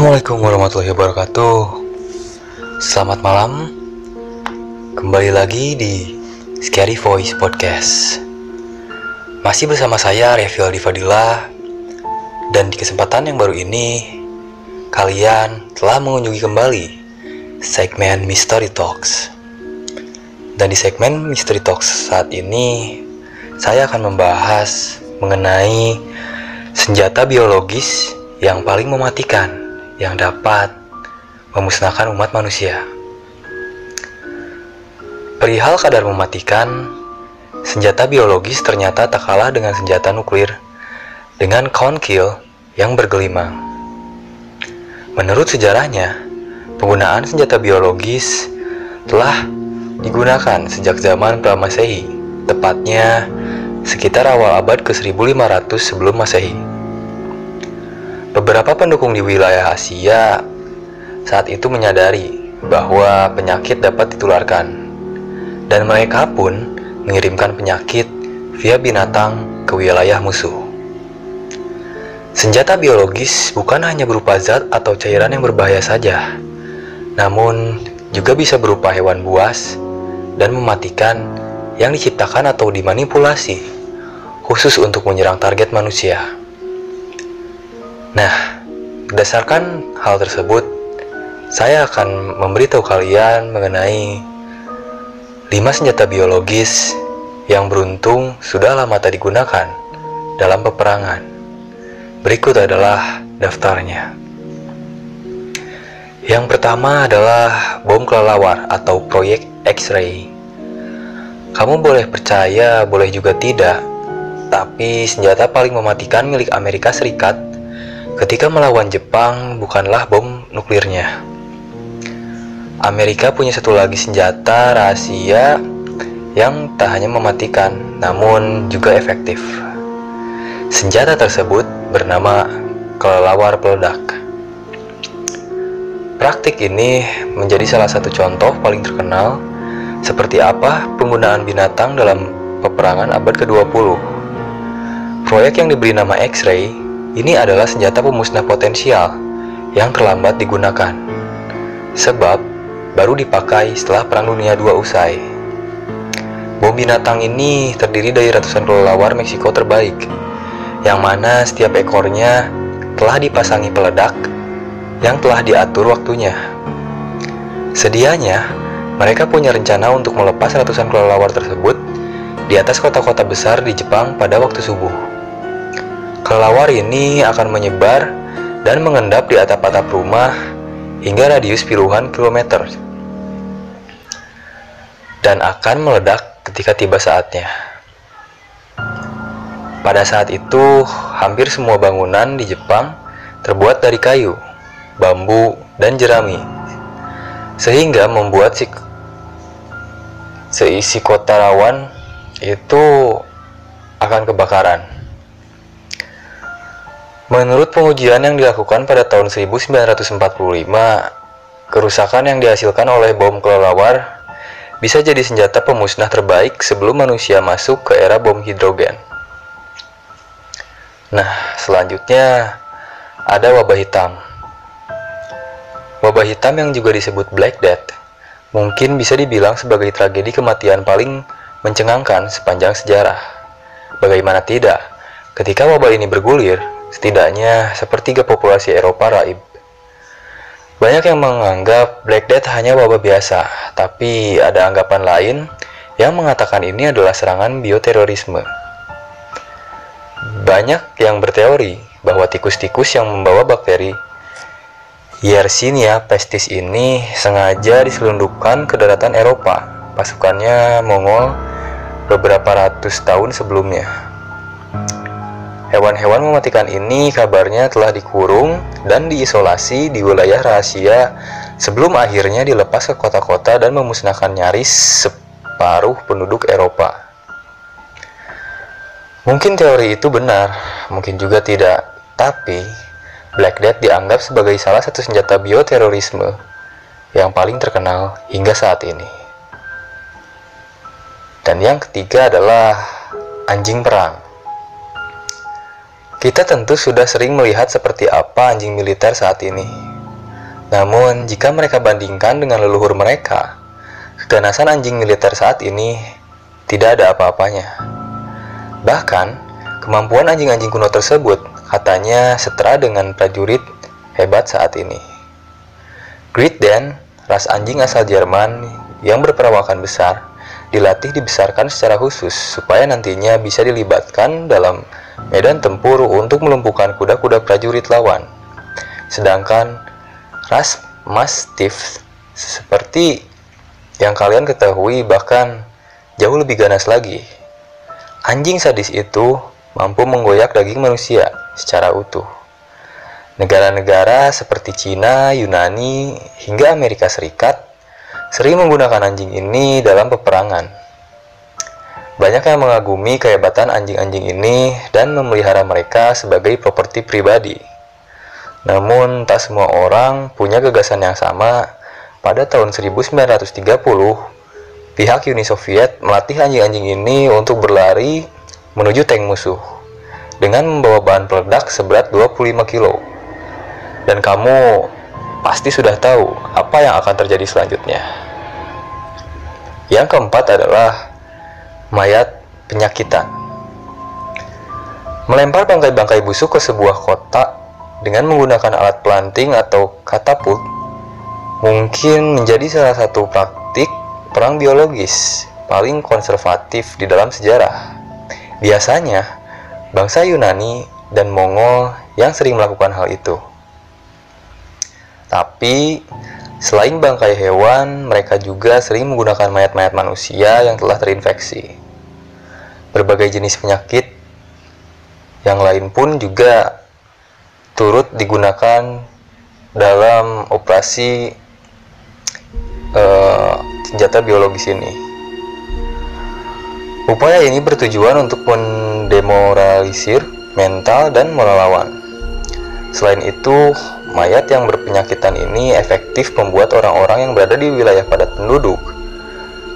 Assalamualaikum warahmatullahi wabarakatuh. Selamat malam. Kembali lagi di Scary Voice Podcast. Masih bersama saya Revi Aldi Fadila Dan di kesempatan yang baru ini Kalian telah mengunjungi kembali Segmen Mystery Talks. Dan di segmen Mystery Talks saat ini Saya akan membahas mengenai senjata biologis yang paling mematikan yang dapat memusnahkan umat manusia. Perihal kadar mematikan, senjata biologis ternyata tak kalah dengan senjata nuklir dengan count yang bergelimang. Menurut sejarahnya, penggunaan senjata biologis telah digunakan sejak zaman pra-Masehi, tepatnya sekitar awal abad ke-1500 sebelum Masehi. Beberapa pendukung di wilayah Asia saat itu menyadari bahwa penyakit dapat ditularkan, dan mereka pun mengirimkan penyakit via binatang ke wilayah musuh. Senjata biologis bukan hanya berupa zat atau cairan yang berbahaya saja, namun juga bisa berupa hewan buas dan mematikan yang diciptakan atau dimanipulasi khusus untuk menyerang target manusia. Nah, berdasarkan hal tersebut, saya akan memberitahu kalian mengenai 5 senjata biologis yang beruntung sudah lama tak digunakan dalam peperangan. Berikut adalah daftarnya. Yang pertama adalah bom kelelawar atau proyek X-ray. Kamu boleh percaya, boleh juga tidak, tapi senjata paling mematikan milik Amerika Serikat Ketika melawan Jepang bukanlah bom nuklirnya. Amerika punya satu lagi senjata rahasia yang tak hanya mematikan, namun juga efektif. Senjata tersebut bernama kelelawar peledak. Praktik ini menjadi salah satu contoh paling terkenal seperti apa penggunaan binatang dalam peperangan abad ke-20. Proyek yang diberi nama X-ray ini adalah senjata pemusnah potensial yang terlambat digunakan, sebab baru dipakai setelah Perang Dunia II usai. Bom binatang ini terdiri dari ratusan kelelawar Meksiko terbaik, yang mana setiap ekornya telah dipasangi peledak yang telah diatur waktunya. Sedianya, mereka punya rencana untuk melepas ratusan kelelawar tersebut di atas kota-kota besar di Jepang pada waktu subuh. Kelelawar ini akan menyebar dan mengendap di atap-atap rumah hingga radius puluhan kilometer dan akan meledak ketika tiba saatnya. Pada saat itu, hampir semua bangunan di Jepang terbuat dari kayu, bambu, dan jerami, sehingga membuat si seisi kota rawan itu akan kebakaran. Menurut pengujian yang dilakukan pada tahun 1945, kerusakan yang dihasilkan oleh bom kelelawar bisa jadi senjata pemusnah terbaik sebelum manusia masuk ke era bom hidrogen. Nah, selanjutnya ada wabah hitam. Wabah hitam yang juga disebut Black Death mungkin bisa dibilang sebagai tragedi kematian paling mencengangkan sepanjang sejarah. Bagaimana tidak, ketika wabah ini bergulir, setidaknya sepertiga populasi Eropa raib. Banyak yang menganggap Black Death hanya wabah biasa, tapi ada anggapan lain yang mengatakan ini adalah serangan bioterorisme. Banyak yang berteori bahwa tikus-tikus yang membawa bakteri Yersinia pestis ini sengaja diselundupkan ke daratan Eropa, pasukannya Mongol beberapa ratus tahun sebelumnya. Hewan-hewan mematikan ini kabarnya telah dikurung dan diisolasi di wilayah rahasia sebelum akhirnya dilepas ke kota-kota dan memusnahkan nyaris separuh penduduk Eropa. Mungkin teori itu benar, mungkin juga tidak, tapi Black Death dianggap sebagai salah satu senjata bioterorisme yang paling terkenal hingga saat ini. Dan yang ketiga adalah anjing perang. Kita tentu sudah sering melihat seperti apa anjing militer saat ini. Namun, jika mereka bandingkan dengan leluhur mereka, keganasan anjing militer saat ini tidak ada apa-apanya. Bahkan, kemampuan anjing-anjing kuno tersebut katanya setara dengan prajurit hebat saat ini. Great Dan, ras anjing asal Jerman yang berperawakan besar, dilatih dibesarkan secara khusus supaya nantinya bisa dilibatkan dalam medan tempur untuk melumpuhkan kuda-kuda prajurit lawan. Sedangkan ras Mastiff seperti yang kalian ketahui bahkan jauh lebih ganas lagi. Anjing sadis itu mampu menggoyak daging manusia secara utuh. Negara-negara seperti Cina, Yunani, hingga Amerika Serikat sering menggunakan anjing ini dalam peperangan. Banyak yang mengagumi kehebatan anjing-anjing ini dan memelihara mereka sebagai properti pribadi. Namun, tak semua orang punya gagasan yang sama. Pada tahun 1930, pihak Uni Soviet melatih anjing-anjing ini untuk berlari menuju tank musuh dengan membawa bahan peledak seberat 25 kilo dan kamu pasti sudah tahu apa yang akan terjadi selanjutnya. Yang keempat adalah mayat penyakitan. Melempar bangkai-bangkai busuk ke sebuah kota dengan menggunakan alat planting atau katapult mungkin menjadi salah satu praktik perang biologis paling konservatif di dalam sejarah. Biasanya, bangsa Yunani dan Mongol yang sering melakukan hal itu. Tapi, selain bangkai hewan, mereka juga sering menggunakan mayat-mayat manusia yang telah terinfeksi. Berbagai jenis penyakit yang lain pun juga turut digunakan dalam operasi uh, senjata biologis ini. Upaya ini bertujuan untuk mendemoralisir mental dan moral lawan. Selain itu, Mayat yang berpenyakitan ini efektif membuat orang-orang yang berada di wilayah padat penduduk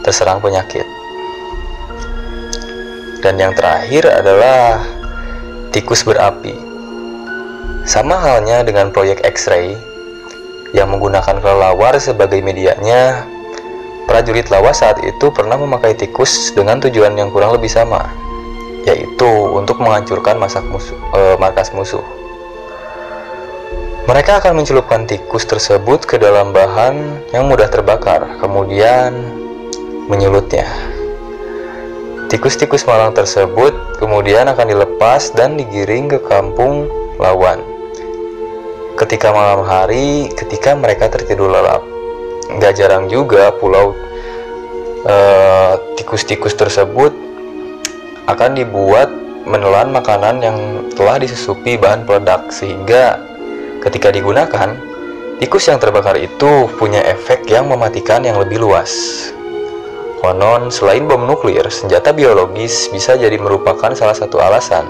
terserang penyakit. Dan yang terakhir adalah tikus berapi. Sama halnya dengan proyek X-ray yang menggunakan kelelawar sebagai medianya, prajurit lawas saat itu pernah memakai tikus dengan tujuan yang kurang lebih sama, yaitu untuk menghancurkan musuh, e, markas musuh. Mereka akan mencelupkan tikus tersebut ke dalam bahan yang mudah terbakar, kemudian menyulutnya. Tikus-tikus malang tersebut kemudian akan dilepas dan digiring ke kampung lawan. Ketika malam hari, ketika mereka tertidur lelap, nggak jarang juga pulau eh, tikus-tikus uh, tersebut akan dibuat menelan makanan yang telah disusupi bahan peledak sehingga Ketika digunakan, tikus yang terbakar itu punya efek yang mematikan yang lebih luas. Konon, selain bom nuklir, senjata biologis bisa jadi merupakan salah satu alasan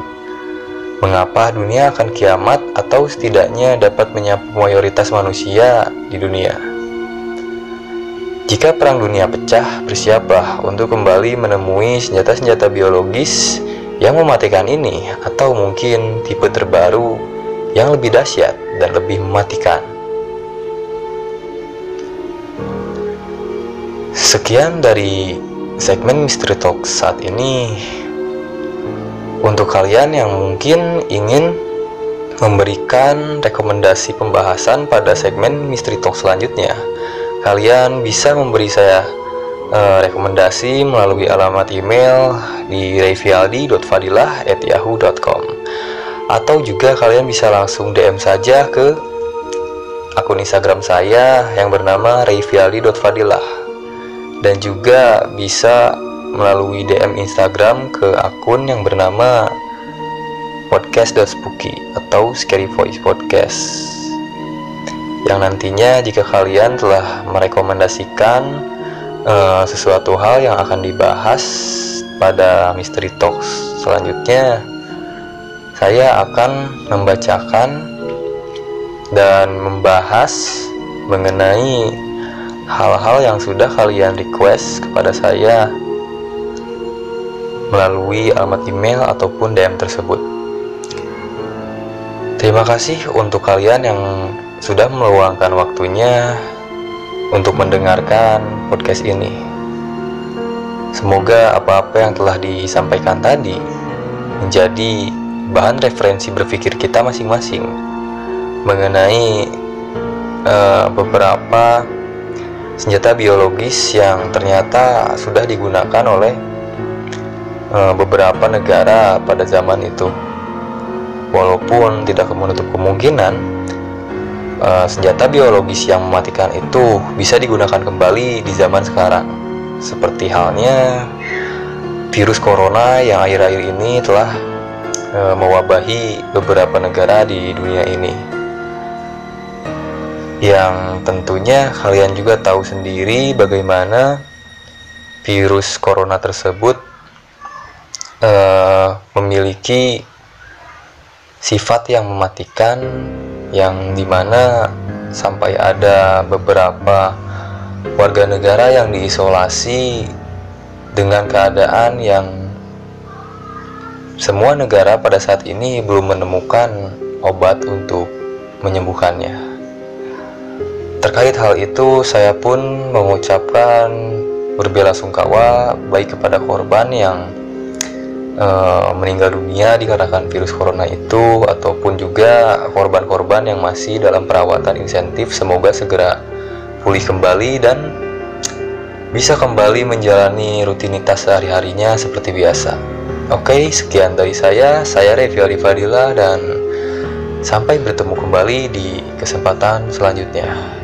mengapa dunia akan kiamat atau setidaknya dapat menyapu mayoritas manusia di dunia. Jika perang dunia pecah, bersiaplah untuk kembali menemui senjata-senjata biologis yang mematikan ini atau mungkin tipe terbaru yang lebih dahsyat dan lebih mematikan. Sekian dari segmen Mystery Talk saat ini. Untuk kalian yang mungkin ingin memberikan rekomendasi pembahasan pada segmen Mystery Talk selanjutnya, kalian bisa memberi saya uh, rekomendasi melalui alamat email di revialdi.fadilah@yahoo.com atau juga kalian bisa langsung DM saja ke akun Instagram saya yang bernama rayfialdi.fadilah dan juga bisa melalui DM Instagram ke akun yang bernama podcast.spooky atau Scary Voice Podcast. Yang nantinya jika kalian telah merekomendasikan uh, sesuatu hal yang akan dibahas pada Mystery Talks selanjutnya saya akan membacakan dan membahas mengenai hal-hal yang sudah kalian request kepada saya melalui alamat email ataupun DM tersebut. Terima kasih untuk kalian yang sudah meluangkan waktunya untuk mendengarkan podcast ini. Semoga apa-apa yang telah disampaikan tadi menjadi bahan referensi berpikir kita masing-masing mengenai uh, beberapa senjata biologis yang ternyata sudah digunakan oleh uh, beberapa negara pada zaman itu. Walaupun tidak menutup kemungkinan uh, senjata biologis yang mematikan itu bisa digunakan kembali di zaman sekarang. Seperti halnya virus corona yang akhir-akhir ini telah uh, mewabahi beberapa negara di dunia ini. Yang tentunya kalian juga tahu sendiri bagaimana virus corona tersebut uh, memiliki sifat yang mematikan yang di mana sampai ada beberapa warga negara yang diisolasi dengan keadaan yang semua negara pada saat ini belum menemukan obat untuk menyembuhkannya. Terkait hal itu, saya pun mengucapkan berbela sungkawa baik kepada korban yang uh, meninggal dunia dikarenakan virus corona itu ataupun juga korban-korban yang masih dalam perawatan insentif semoga segera pulih kembali dan bisa kembali menjalani rutinitas sehari-harinya seperti biasa. Oke, sekian dari saya. Saya Revi Fadila dan sampai bertemu kembali di kesempatan selanjutnya.